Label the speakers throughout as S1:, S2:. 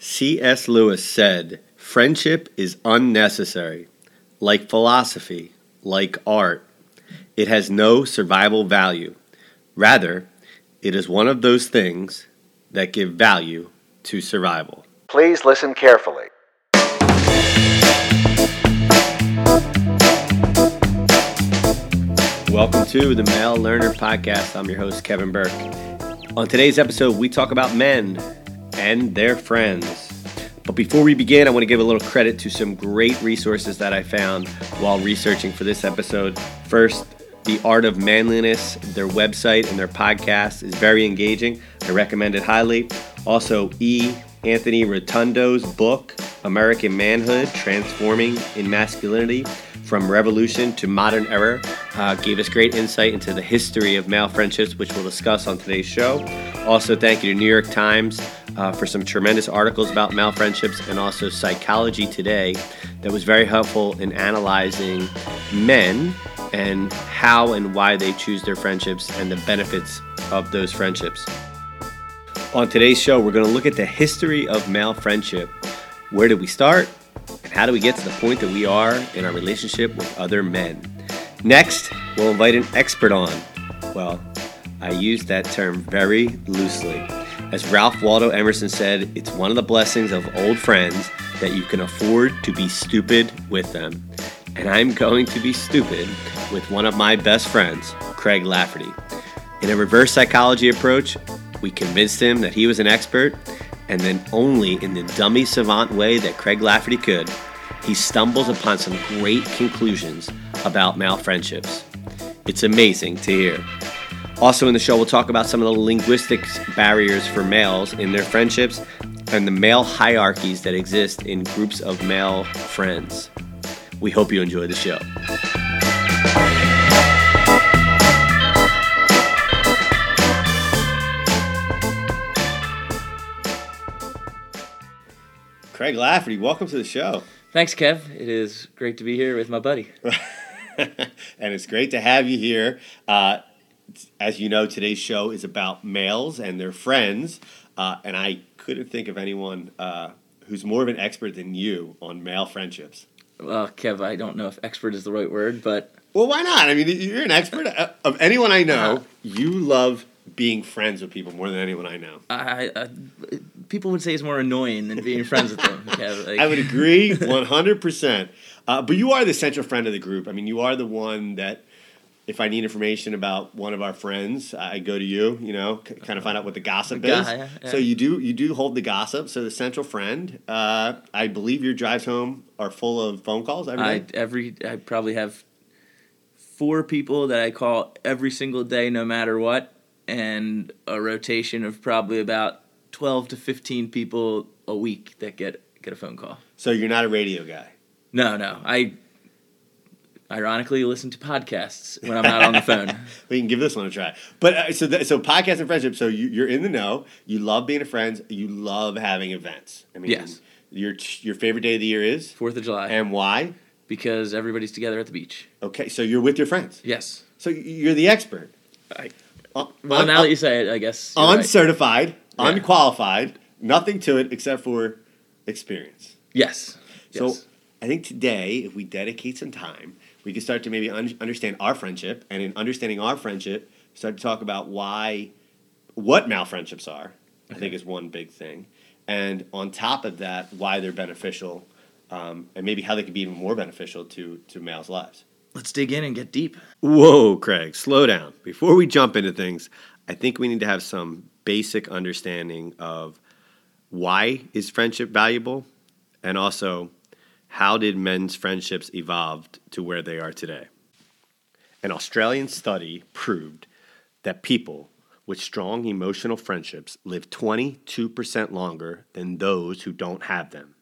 S1: C.S. Lewis said, Friendship is unnecessary. Like philosophy, like art, it has no survival value. Rather, it is one of those things that give value to survival.
S2: Please listen carefully.
S1: Welcome to the Male Learner Podcast. I'm your host, Kevin Burke. On today's episode, we talk about men and their friends. But before we begin, I want to give a little credit to some great resources that I found while researching for this episode. First, The Art of Manliness, their website and their podcast is very engaging. I recommend it highly. Also, E. Anthony Rotundo's book, American Manhood Transforming in Masculinity from Revolution to Modern Era, uh, gave us great insight into the history of male friendships, which we'll discuss on today's show. Also, thank you to New York Times uh, for some tremendous articles about male friendships and also Psychology Today that was very helpful in analyzing men and how and why they choose their friendships and the benefits of those friendships. On today's show, we're going to look at the history of male friendship. Where did we start? And how do we get to the point that we are in our relationship with other men? Next, we'll invite an expert on. Well, I use that term very loosely. As Ralph Waldo Emerson said, it's one of the blessings of old friends that you can afford to be stupid with them. And I'm going to be stupid with one of my best friends, Craig Lafferty. In a reverse psychology approach, we convinced him that he was an expert, and then only in the dummy savant way that Craig Lafferty could, he stumbles upon some great conclusions about male friendships. It's amazing to hear. Also, in the show, we'll talk about some of the linguistics barriers for males in their friendships and the male hierarchies that exist in groups of male friends. We hope you enjoy the show. Craig Lafferty, welcome to the show.
S3: Thanks, Kev. It is great to be here with my buddy.
S1: and it's great to have you here. Uh, as you know, today's show is about males and their friends, uh, and I couldn't think of anyone uh, who's more of an expert than you on male friendships.
S3: Well, Kev, I don't know if expert is the right word, but
S1: Well, why not? I mean, you're an expert Uh, of anyone I know.
S3: Uh-huh.
S1: You love being friends with people more than anyone I know.
S3: I, I people would say it's more annoying than being friends with them. Kev. Like,
S1: I would agree 100%. Uh, but you are the central friend of the group. I mean, you are the one that, if I need information about one of our friends, I go to you. You know, c- kind of find out what the gossip is.
S3: yeah, yeah.
S1: So you do you do hold the gossip. So the central friend. Uh, I believe your drives home are full of phone calls every
S3: I
S1: day.
S3: every I probably have four people that I call every single day, no matter what, and a rotation of probably about twelve to fifteen people a week that get get a phone call.
S1: So you're not a radio guy.
S3: No, no, I ironically listen to podcasts when I'm not on the phone.
S1: We can give this one a try. But uh, so th- so podcast and friendship. So you, you're in the know. You love being a friend. You love having events. I mean,
S3: Yes.
S1: Your your favorite day of the year is
S3: Fourth of July.
S1: and why?
S3: because everybody's together at the beach.
S1: Okay, so you're with your friends.
S3: Yes.
S1: So you're the expert.
S3: I,
S1: Un-
S3: well, now that you say it, I guess. you're right.
S1: uncertified,
S3: Yeah.
S1: unqualified, nothing to it except for experience.
S3: Yes.
S1: So
S3: Yes.
S1: I think today, if we dedicate some time, we can start to maybe un- understand our friendship, and in understanding our friendship, start to talk about why, what male friendships are. I think is one big thing, and on top of that, why they're beneficial, um, and maybe how they could be even more beneficial to to males' lives.
S3: Let's dig in and get deep.
S1: Whoa, Craig, slow down. Before we jump into things, I think we need to have some basic understanding of why is friendship valuable and also how did men's friendships evolve to where they are today. An Australian study proved that people with strong emotional friendships live 22% longer than those who don't have them.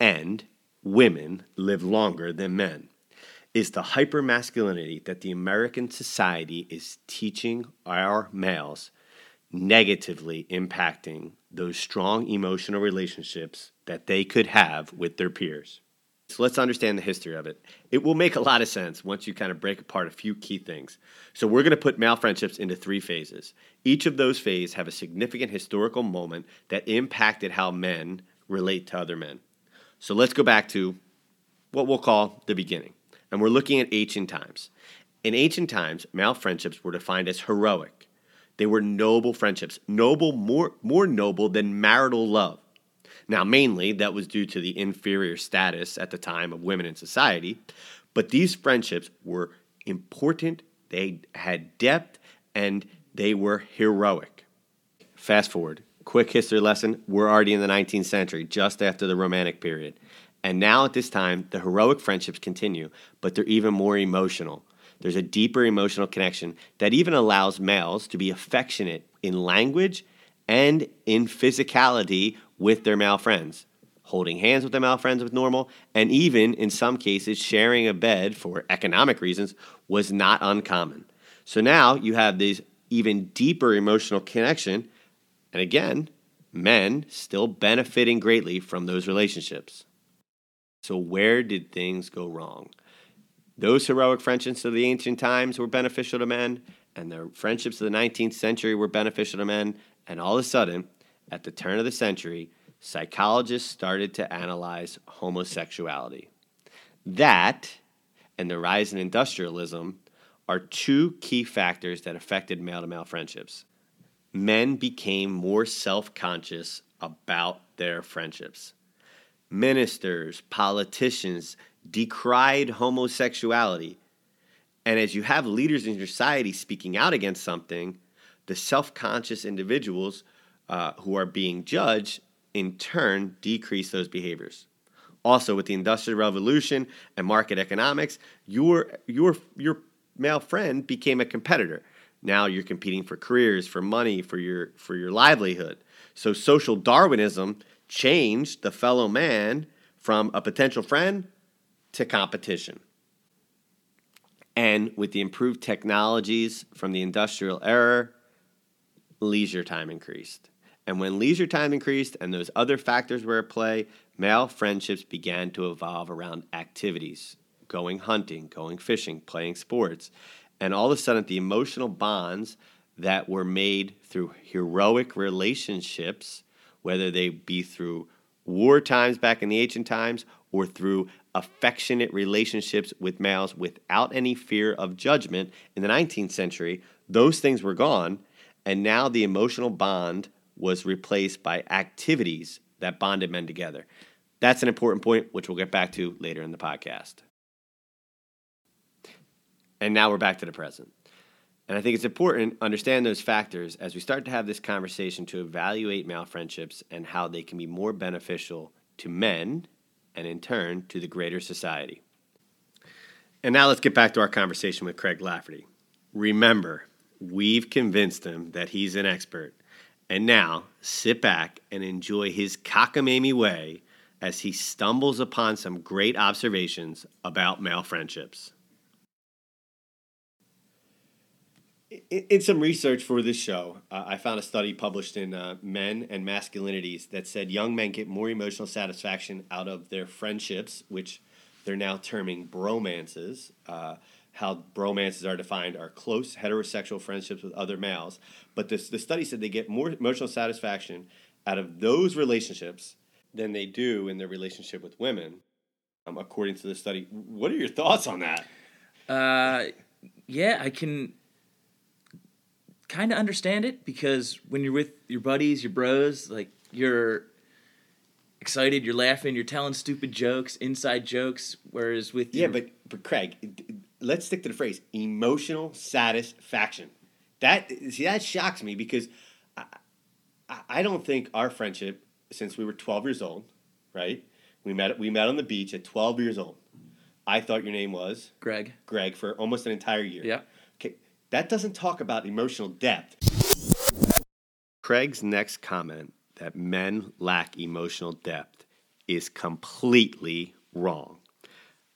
S1: And women live longer than men is the hypermasculinity that the American society is teaching our males negatively impacting those strong emotional relationships that they could have with their peers. So let's understand the history of it. It will make a lot of sense once you kind of break apart a few key things. So we're going to put male friendships into three phases. Each of those phases have a significant historical moment that impacted how men relate to other men. So let's go back to what we'll call the beginning. And we're looking at ancient times. In ancient times, male friendships were defined as heroic. They were noble friendships, noble more more noble than marital love. Now, mainly that was due to the inferior status at the time of women in society, but these friendships were important, they had depth, and they were heroic. Fast forward, quick history lesson we're already in the 19th century, just after the Romantic period. And now at this time, the heroic friendships continue, but they're even more emotional. There's a deeper emotional connection that even allows males to be affectionate in language and in physicality with their male friends, holding hands with their male friends was normal, and even in some cases, sharing a bed for economic reasons was not uncommon. So now you have this even deeper emotional connection, and again, men still benefiting greatly from those relationships. So, where did things go wrong? Those heroic friendships of the ancient times were beneficial to men, and the friendships of the 19th century were beneficial to men, and all of a sudden, at the turn of the century, psychologists started to analyze homosexuality. That and the rise in industrialism are two key factors that affected male to male friendships. Men became more self conscious about their friendships. Ministers, politicians decried homosexuality. And as you have leaders in society speaking out against something, the self conscious individuals uh, who are being judged in turn decrease those behaviors. Also, with the Industrial Revolution and market economics, your, your, your male friend became a competitor. Now you're competing for careers, for money, for your, for your livelihood. So, social Darwinism changed the fellow man from a potential friend to competition. And with the improved technologies from the industrial era, leisure time increased. And when leisure time increased and those other factors were at play, male friendships began to evolve around activities going hunting, going fishing, playing sports. And all of a sudden, the emotional bonds that were made through heroic relationships, whether they be through war times back in the ancient times or through affectionate relationships with males without any fear of judgment in the 19th century, those things were gone. And now the emotional bond was replaced by activities that bonded men together. That's an important point, which we'll get back to later in the podcast. And now we're back to the present. And I think it's important to understand those factors as we start to have this conversation to evaluate male friendships and how they can be more beneficial to men and in turn to the greater society. And now let's get back to our conversation with Craig Lafferty. Remember, we've convinced him that he's an expert and now, sit back and enjoy his cockamamie way as he stumbles upon some great observations about male friendships. In some research for this show, uh, I found a study published in uh, Men and Masculinities that said young men get more emotional satisfaction out of their friendships, which they're now terming bromances. Uh, how bromances are defined are close heterosexual friendships with other males. But this, the study said they get more emotional satisfaction out of those relationships than they do in their relationship with women, um, according to the study. What are your thoughts on that?
S3: Uh, yeah, I can kind of understand it because when you're with your buddies, your bros, like you're excited, you're laughing, you're telling stupid jokes, inside jokes. Whereas with
S1: yeah, your, but but Craig, let's stick to the phrase emotional satisfaction. That see that shocks me because I, I don't think our friendship since we were 12 years old, right? We met we met on the beach at 12 years old. I thought your name was
S3: Greg.
S1: Greg for almost an entire year.
S3: Yeah.
S1: Okay. That doesn't talk about emotional depth. Craig's next comment that men lack emotional depth is completely wrong.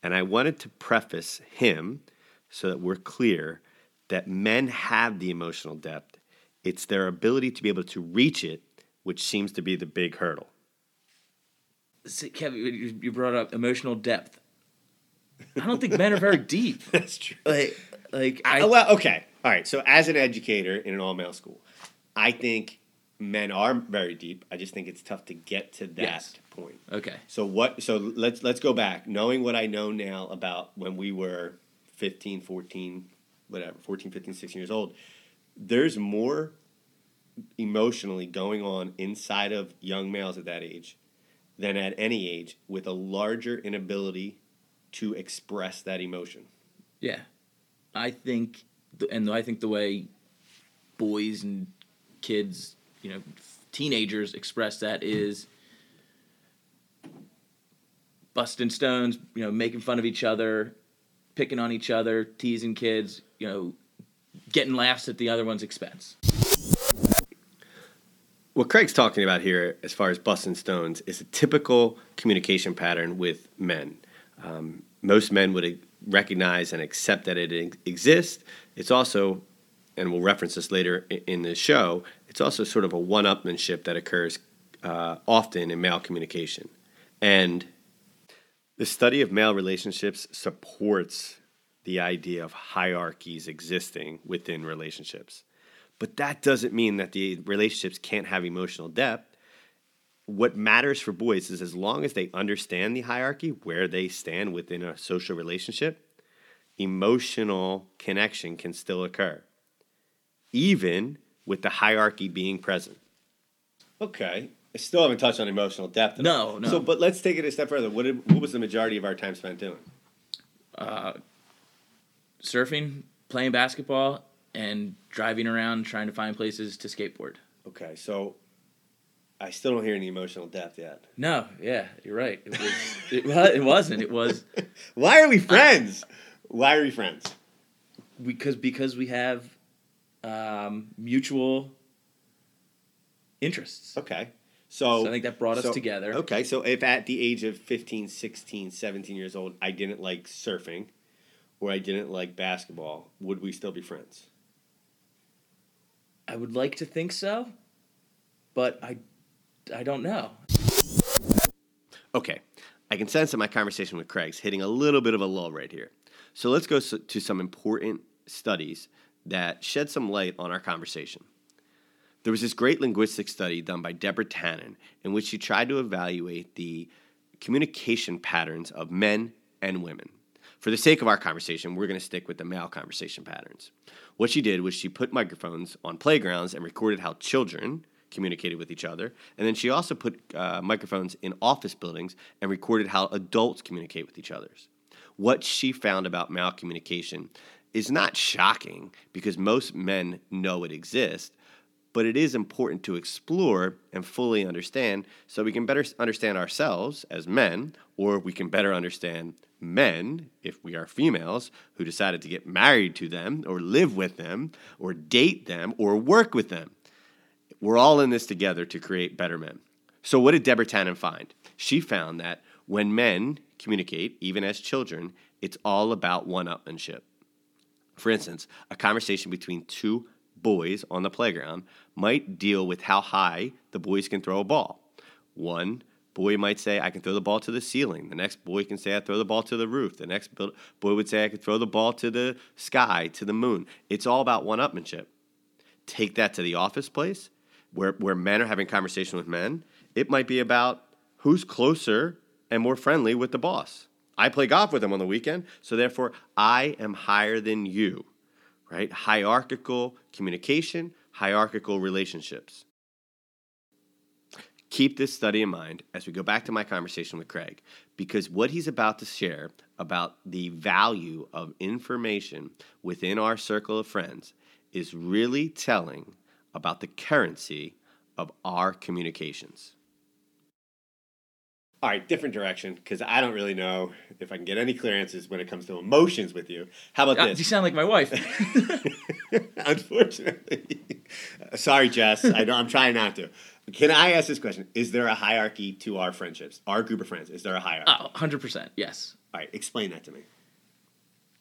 S1: And I wanted to preface him so that we're clear that men have the emotional depth. It's their ability to be able to reach it, which seems to be the big hurdle.
S3: See, Kevin, you you brought up emotional depth. I don't think men are very deep.
S1: That's true.
S3: Like, like
S1: I,
S3: I,
S1: well, okay. All right. So, as an educator in an all male school, I think men are very deep. I just think it's tough to get to that
S3: Yes.
S1: point.
S3: okay.
S1: So what so let's let's go back knowing what I know now about when we were 15, 14, whatever, 14, 15, 16 years old. There's more emotionally going on inside of young males at that age than at any age with a larger inability to express that emotion.
S3: Yeah, I think, and I think the way boys and kids, you know, teenagers express that is busting stones, you know, making fun of each other, picking on each other, teasing kids, you know, getting laughs at the other one's expense.
S1: What Craig's talking about here, as far as busting stones, is a typical communication pattern with men. Um, most men would recognize and accept that it exists. It's also, and we'll reference this later in the show, it's also sort of a one upmanship that occurs uh, often in male communication. And the study of male relationships supports the idea of hierarchies existing within relationships. But that doesn't mean that the relationships can't have emotional depth. What matters for boys is as long as they understand the hierarchy, where they stand within a social relationship, emotional connection can still occur, even with the hierarchy being present. Okay. I still haven't touched on emotional depth. at all.
S3: No, no.
S1: So, but let's take it a step further. What, did, what was the majority of our time spent doing?
S3: Uh, surfing, playing basketball, and driving around trying to find places to skateboard.
S1: Okay, so I still don't hear any emotional depth yet.
S3: No, yeah, you're right. It was. it, wa- it wasn't. It was
S1: Why are we friends? Why are we friends?
S3: because because we have um, mutual interests.
S1: Okay. So,
S3: So I think that brought us
S1: so-
S3: together.
S1: Okay, so if at the age of 15, 16, 17 years old, I didn't like surfing or I didn't like basketball, would we still be friends?
S3: I would like to think so, but I, I don't know.
S1: Okay, I can sense that my conversation with Craig's hitting a little bit of a lull right here. So let's go to some important studies that shed some light on our conversation. There was this great linguistic study done by Deborah Tannen in which she tried to evaluate the communication patterns of men and women. For the sake of our conversation, we're going to stick with the male conversation patterns. What she did was she put microphones on playgrounds and recorded how children communicated with each other. And then she also put uh, microphones in office buildings and recorded how adults communicate with each other. What she found about male communication is not shocking because most men know it exists, but it is important to explore and fully understand so we can better understand ourselves as men, or we can better understand men, if we are females, who decided to get married to them, or live with them, or date them, or work with them. We're all in this together to create better men. So, what did Deborah Tannen find? She found that when men communicate, even as children, it's all about one upmanship. For instance, a conversation between two boys on the playground might deal with how high the boys can throw a ball. One boy might say, I can throw the ball to the ceiling. The next boy can say, I throw the ball to the roof. The next boy would say, I could throw the ball to the sky, to the moon. It's all about one upmanship. Take that to the office place where, where men are having conversation with men. It might be about who's closer and more friendly with the boss. I play golf with him on the weekend, so therefore I am higher than you, right? Hierarchical communication, hierarchical relationships. Keep this study in mind as we go back to my conversation with Craig, because what he's about to share about the value of information within our circle of friends is really telling about the currency of our communications. All right, different direction because I don't really know if I can get any clear answers when it comes to emotions with you. How about this?
S3: you sound like my wife.
S1: Unfortunately. Sorry, Jess. I know I'm trying not to. Can I ask this question? Is there a hierarchy to our friendships? Our group of friends, is there a hierarchy?
S3: oh, 100%. Yes.
S1: All right, explain that to me.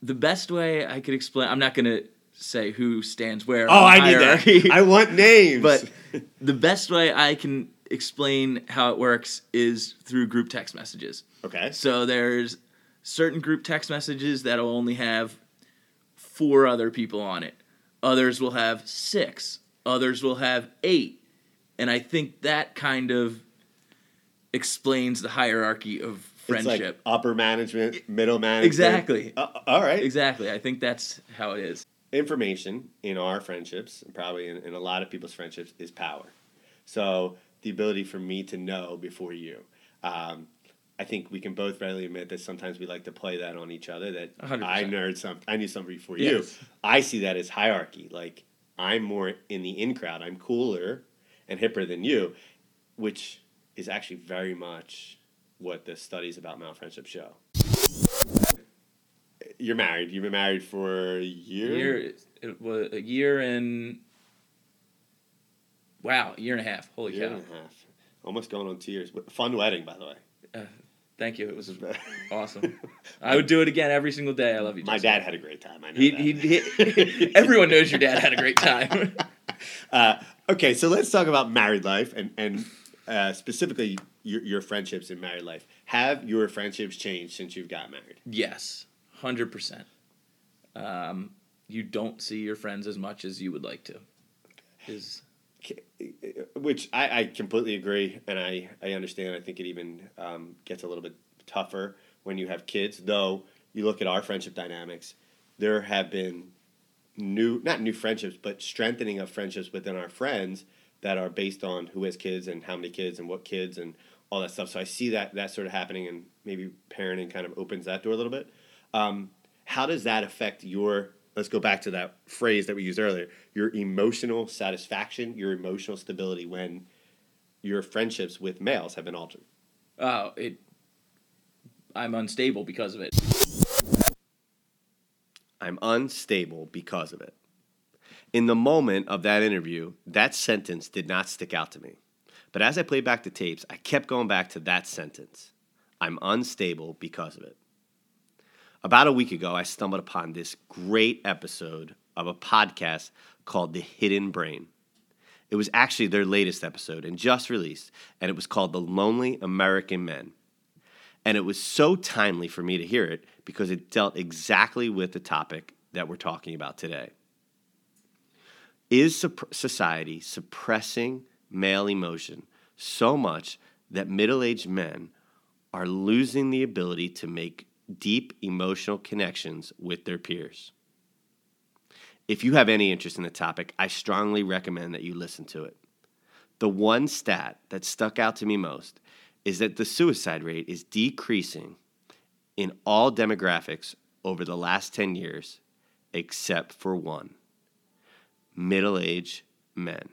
S3: The best way I could explain, I'm not going to say who stands where.
S1: Oh, I need that. I want names.
S3: but the best way I can explain how it works is through group text messages.
S1: Okay.
S3: So there's certain group text messages that'll only have four other people on it. Others will have six. Others will have eight. And I think that kind of explains the hierarchy of friendship.
S1: It's like upper management, middle management.
S3: Exactly.
S1: Uh, all right.
S3: exactly. I think that's how it is.
S1: Information in our friendships, and probably in, in a lot of people's friendships, is power. So the ability for me to know before you. Um, I think we can both readily admit that sometimes we like to play that on each other. That
S3: 100%.
S1: I nerd some, I knew something before
S3: Yes.
S1: you. I see that as hierarchy. Like I'm more in the in crowd. I'm cooler and hipper than you, which is actually very much what the studies about male friendship show. You're married. You've been married for a year.
S3: Year, it was a year and wow, a year and a half. Holy
S1: year
S3: cow!
S1: Year and a half. Almost going on two years. Fun wedding, by the way.
S3: Thank you. It was awesome. I would do it again every single day. I love you.
S1: My dad had a great time. I know
S3: He,
S1: that.
S3: he, he, everyone knows your dad had a great time.
S1: Uh, okay, so let's talk about married life and and uh, specifically your, your friendships in married life. Have your friendships changed since you've got married?
S3: yes, hundred percent. Um, you don't see your friends as much as you would like to. Is
S1: Which I, I completely agree, and I, I understand. I think it even um, gets a little bit tougher when you have kids. Though you look at our friendship dynamics, there have been new not new friendships, but strengthening of friendships within our friends that are based on who has kids and how many kids and what kids and all that stuff. So I see that that sort of happening, and maybe parenting kind of opens that door a little bit. Um, how does that affect your? Let's go back to that phrase that we used earlier. Your emotional satisfaction, your emotional stability when your friendships with males have been altered.
S3: oh it. I'm unstable because of it.
S1: I'm unstable because of it. In the moment of that interview, that sentence did not stick out to me. But as I played back the tapes, I kept going back to that sentence I'm unstable because of it. About a week ago, I stumbled upon this great episode of a podcast called The Hidden Brain. It was actually their latest episode and just released, and it was called The Lonely American Men. And it was so timely for me to hear it because it dealt exactly with the topic that we're talking about today. Is supp- society suppressing male emotion so much that middle aged men are losing the ability to make deep emotional connections with their peers? If you have any interest in the topic, I strongly recommend that you listen to it. The one stat that stuck out to me most is that the suicide rate is decreasing in all demographics over the last 10 years, except for one middle aged men.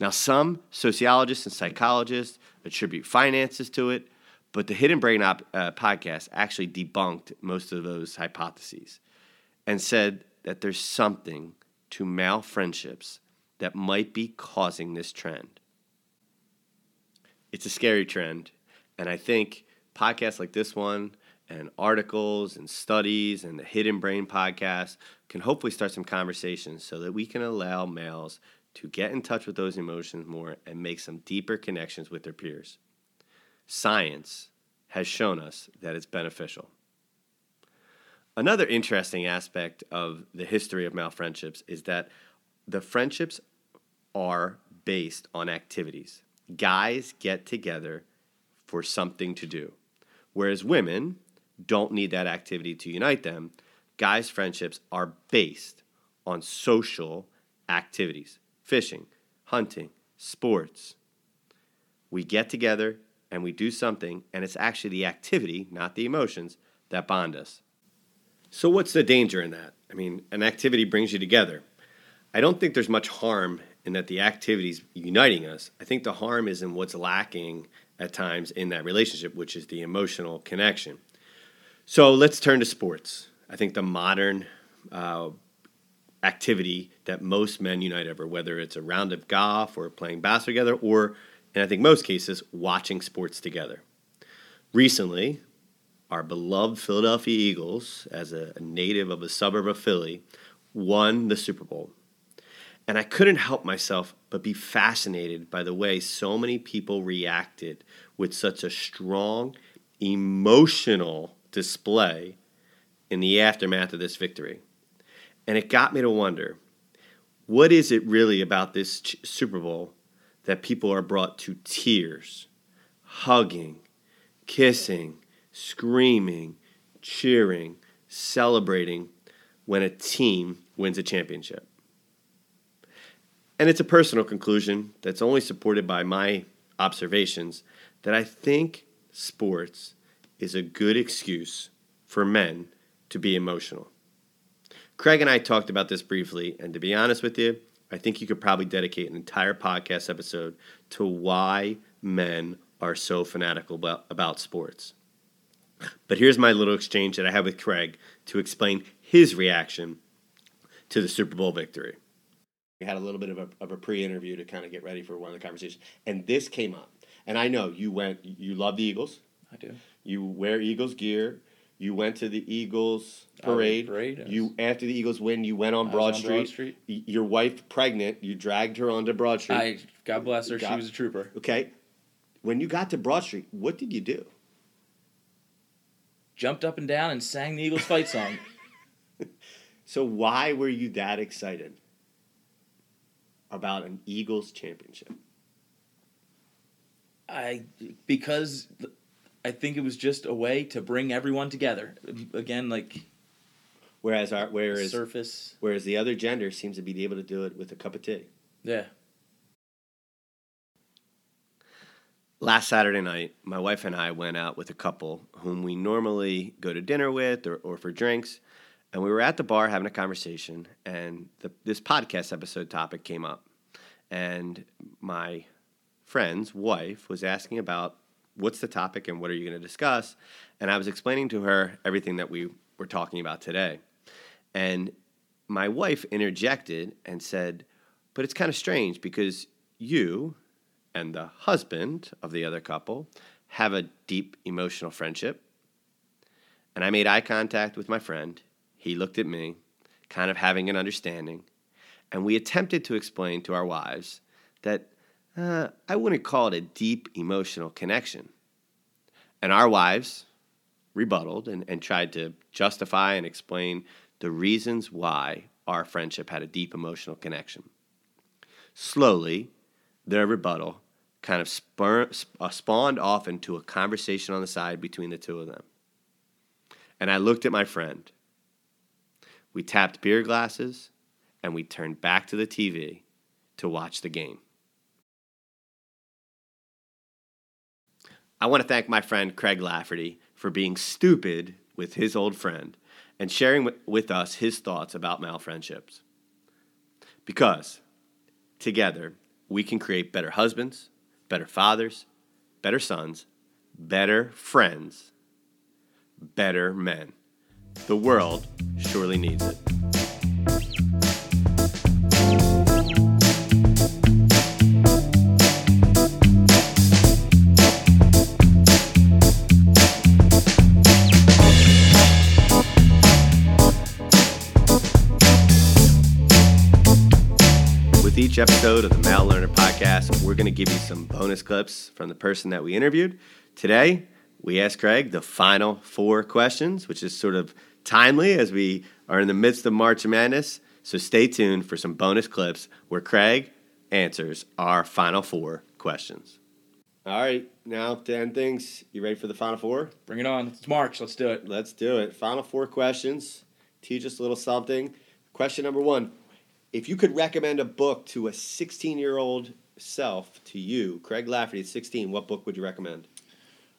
S1: Now, some sociologists and psychologists attribute finances to it, but the Hidden Brain op- uh, podcast actually debunked most of those hypotheses and said that there's something to male friendships that might be causing this trend. It's a scary trend, and I think podcasts like this one and articles and studies and the Hidden Brain podcast can hopefully start some conversations so that we can allow males to get in touch with those emotions more and make some deeper connections with their peers. Science has shown us that it's beneficial. Another interesting aspect of the history of male friendships is that the friendships are based on activities. Guys get together for something to do, whereas women don't need that activity to unite them. Guys' friendships are based on social activities fishing, hunting, sports. We get together and we do something, and it's actually the activity, not the emotions, that bond us. So, what's the danger in that? I mean, an activity brings you together. I don't think there's much harm in that the activities uniting us. I think the harm is in what's lacking at times in that relationship, which is the emotional connection. So, let's turn to sports. I think the modern uh, activity that most men unite over, whether it's a round of golf or playing basketball together, or, in I think most cases, watching sports together. Recently, our beloved Philadelphia Eagles, as a native of a suburb of Philly, won the Super Bowl. And I couldn't help myself but be fascinated by the way so many people reacted with such a strong emotional display in the aftermath of this victory. And it got me to wonder what is it really about this Super Bowl that people are brought to tears, hugging, kissing, screaming, cheering, celebrating when a team wins a championship? And it's a personal conclusion that's only supported by my observations that I think sports is a good excuse for men to be emotional. Craig and I talked about this briefly, and to be honest with you, I think you could probably dedicate an entire podcast episode to why men are so fanatical about, about sports. But here's my little exchange that I had with Craig to explain his reaction to the Super Bowl victory. We had a little bit of a, of a pre interview to kind of get ready for one of the conversations, and this came up. And I know you went, you love the Eagles.
S3: I do.
S1: You wear Eagles gear. You went to the Eagles oh, parade.
S3: parade,
S1: You after the Eagles win, you went on Broad
S3: on
S1: Street.
S3: Broad Street.
S1: Your wife pregnant, you dragged her onto Broad Street.
S3: I God bless her.
S1: Got-
S3: she was a trooper.
S1: okay. When you got to Broad Street, what did you do?
S3: Jumped up and down and sang the Eagles fight song.
S1: So why were you that excited about an Eagles championship?
S3: I because I think it was just a way to bring everyone together. Again, like
S1: Whereas our whereas
S3: surface.
S1: whereas the other gender seems to be able to do it with a cup of tea.
S3: Yeah.
S1: Last Saturday night, my wife and I went out with a couple whom we normally go to dinner with or, or for drinks. And we were at the bar having a conversation, and the, this podcast episode topic came up. And my friend's wife was asking about what's the topic and what are you going to discuss. And I was explaining to her everything that we were talking about today. And my wife interjected and said, But it's kind of strange because you and the husband of the other couple have a deep emotional friendship. And I made eye contact with my friend. He looked at me, kind of having an understanding. And we attempted to explain to our wives that uh, I wouldn't call it a deep emotional connection. And our wives rebutted and, and tried to justify and explain the reasons why our friendship had a deep emotional connection. Slowly, their rebuttal kind of spur, uh, spawned off into a conversation on the side between the two of them. And I looked at my friend. We tapped beer glasses and we turned back to the TV to watch the game. I want to thank my friend Craig Lafferty for being stupid with his old friend and sharing with- us his thoughts about male friendships. Because together we can create better husbands, better fathers, better sons, better friends, better men. The world surely needs it. Each episode of the Male Learner podcast, we're going to give you some bonus clips from the person that we interviewed. Today, we asked Craig the final four questions, which is sort of timely as we are in the midst of March Madness. So stay tuned for some bonus clips where Craig answers our final four questions. All right, now to end things, you ready for the final four?
S3: Bring it on. It's March. Let's do it.
S1: Let's do it. Final four questions. Teach us a little something. Question number one If you could recommend a book to a 16 year old self to you, Craig Lafferty at 16, what book would you recommend?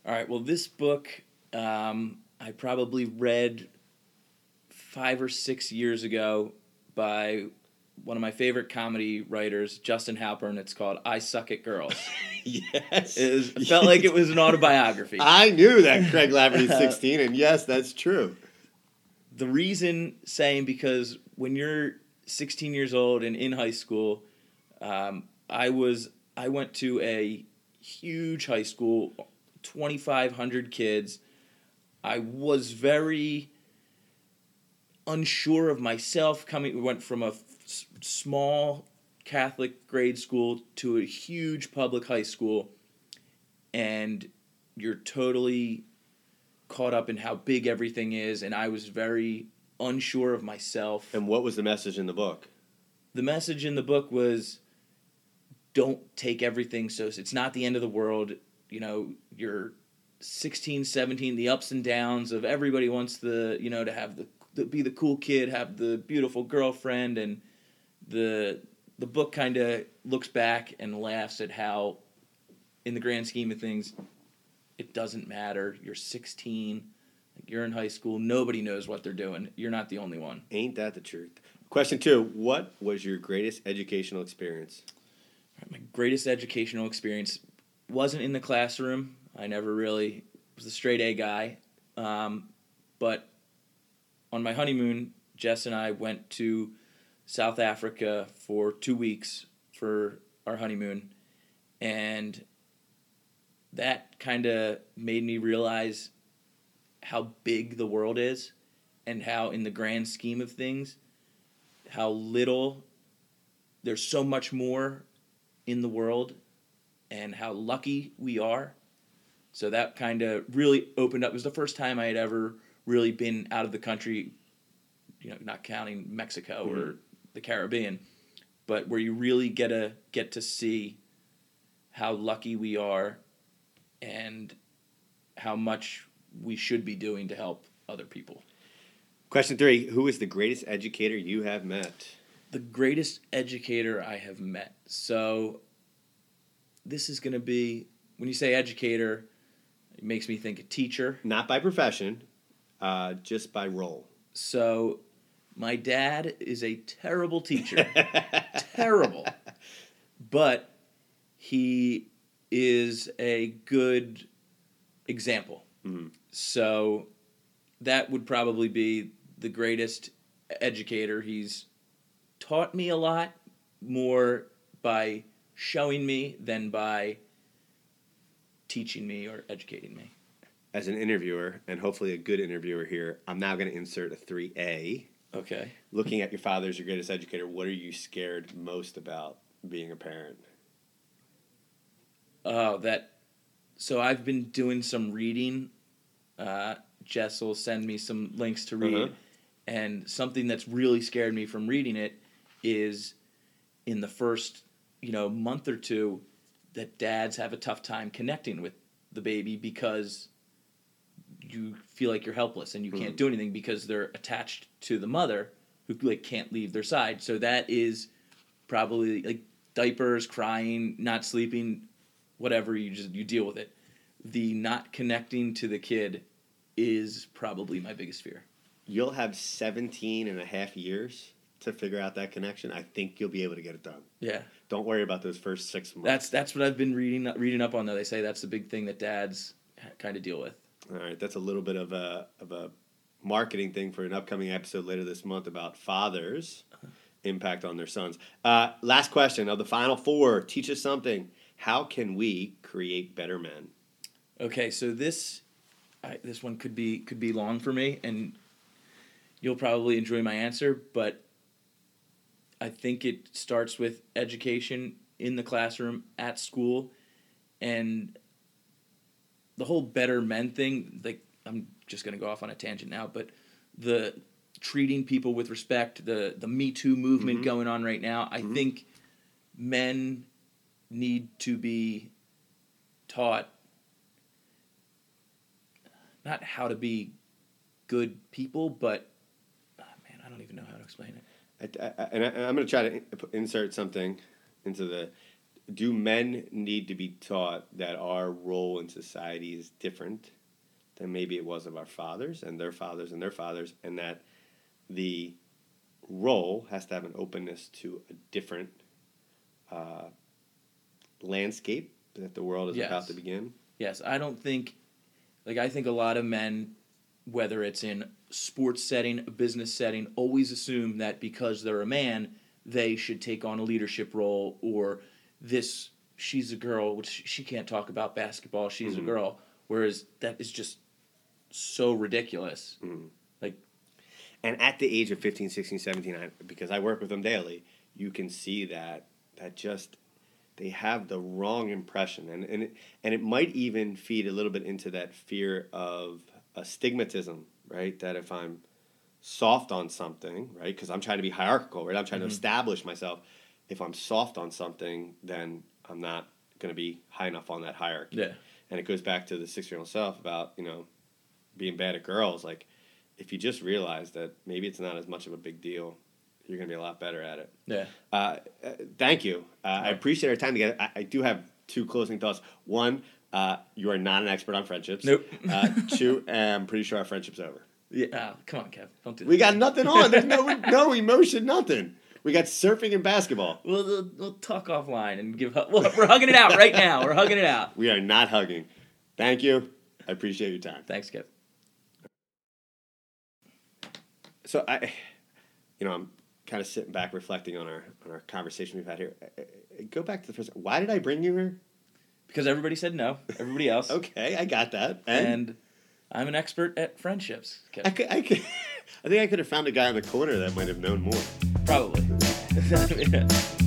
S3: All right. Well, this book um, I probably read five or six years ago by one of my favorite comedy writers, Justin Halpern. It's called "I Suck at Girls."
S1: yes.
S3: It, was, it felt like it was an autobiography.
S1: I knew that Craig Lafferty at 16, and yes, that's true.
S3: the reason saying because when you're 16 years old and in high school, um, I was I went to a huge high school, 2,500 kids. I was very unsure of myself. Coming, we went from a f- small Catholic grade school to a huge public high school, and you're totally caught up in how big everything is, and I was very unsure of myself.
S1: And what was the message in the book?
S3: The message in the book was don't take everything so it's not the end of the world. You know, you're 16, 17, the ups and downs of everybody wants the, you know, to have the, the be the cool kid, have the beautiful girlfriend and the the book kind of looks back and laughs at how in the grand scheme of things it doesn't matter. You're 16, you're in high school, nobody knows what they're doing. You're not the only one.
S1: Ain't that the truth? Question 2, what was your greatest educational experience?
S3: My greatest educational experience wasn't in the classroom. I never really was a straight A guy. Um, but on my honeymoon, Jess and I went to South Africa for two weeks for our honeymoon. And that kind of made me realize how big the world is and how, in the grand scheme of things, how little there's so much more in the world and how lucky we are. So that kind of really opened up. It was the first time I had ever really been out of the country, you know, not counting Mexico mm-hmm. or the Caribbean, but where you really get to get to see how lucky we are and how much we should be doing to help other people.
S1: Question three Who is the greatest educator you have met?
S3: The greatest educator I have met. So, this is going to be, when you say educator, it makes me think a teacher.
S1: Not by profession, uh, just by role.
S3: So, my dad is a terrible teacher. terrible. But he is a good example. Mm-hmm. So that would probably be the greatest educator. He's taught me a lot more by showing me than by teaching me or educating me.
S1: As an interviewer, and hopefully a good interviewer here, I'm now going to insert a 3A.
S3: Okay.
S1: Looking at your father as your greatest educator, what are you scared most about being a parent?
S3: Oh, that. So I've been doing some reading. Uh, Jess will send me some links to read, uh-huh. and something that's really scared me from reading it is in the first, you know, month or two that dads have a tough time connecting with the baby because you feel like you're helpless and you can't mm. do anything because they're attached to the mother who like can't leave their side. So that is probably like diapers, crying, not sleeping, whatever you just you deal with it. The not connecting to the kid is probably my biggest fear.
S1: You'll have 17 and a half years to figure out that connection. I think you'll be able to get it done.
S3: Yeah.
S1: Don't worry about those first 6 months.
S3: That's that's what I've been reading reading up on though. They say that's the big thing that dads kind of deal with.
S1: All right, that's a little bit of a of a marketing thing for an upcoming episode later this month about fathers' impact on their sons. Uh, last question of the final four. Teach us something. How can we create better men?
S3: Okay, so this I, this one could be could be long for me, and you'll probably enjoy my answer. But I think it starts with education in the classroom at school, and the whole better men thing, like I'm just gonna go off on a tangent now, but the treating people with respect, the the Me Too movement mm-hmm. going on right now, I mm-hmm. think men need to be taught not how to be good people, but oh man, I don't even know how to explain it.
S1: I, I, and I, am going to try to insert something into the do men need to be taught that our role in society is different than maybe it was of our fathers and their fathers and their fathers, and that the role has to have an openness to a different uh, landscape that the world is yes. about to begin?
S3: Yes, I don't think, like, I think a lot of men, whether it's in sports setting, a business setting, always assume that because they're a man, they should take on a leadership role or this she's a girl, which she can't talk about basketball. She's mm-hmm. a girl, whereas that is just so ridiculous. Mm-hmm. Like,
S1: and at the age of 15, 16, 17, I, because I work with them daily, you can see that that just they have the wrong impression, and and it, and it might even feed a little bit into that fear of astigmatism, right? That if I'm soft on something, right? Because I'm trying to be hierarchical, right? I'm trying
S3: Mhm.
S1: to establish myself. If I'm soft on something, then I'm not going to be high enough on that hierarchy.
S3: Yeah.
S1: And it goes back to the six year old self about, you know, being bad at girls. Like, if you just realize that maybe it's not as much of a big deal, you're going to be a lot better at it.
S3: Yeah.
S1: Uh, uh, thank you. Uh, I appreciate our time together. I, I do have two closing thoughts. One, uh, you are not an expert on friendships.
S3: Nope.
S1: uh, two, I'm pretty sure our friendship's over.
S3: Yeah. Oh, come on, Kev. Don't do that.
S1: We got nothing on. There's no no emotion, nothing. We got surfing and basketball.
S3: We'll, we'll, we'll talk offline and give. hu- Well, we're hugging it out right now. We're hugging it out.
S1: We are not hugging. Thank you. I appreciate your time.
S3: Thanks, Kev.
S1: So I, you know, I'm kind of sitting back reflecting on our on our conversation we've had here. I- I- Go back to the first. Why did I bring you here?
S3: Because everybody said no. Everybody else.
S1: Okay, I got that. And,
S3: And I'm an expert at friendships.
S1: I could, I could, I think I could have found a guy on the corner that might have known more.
S3: Probably.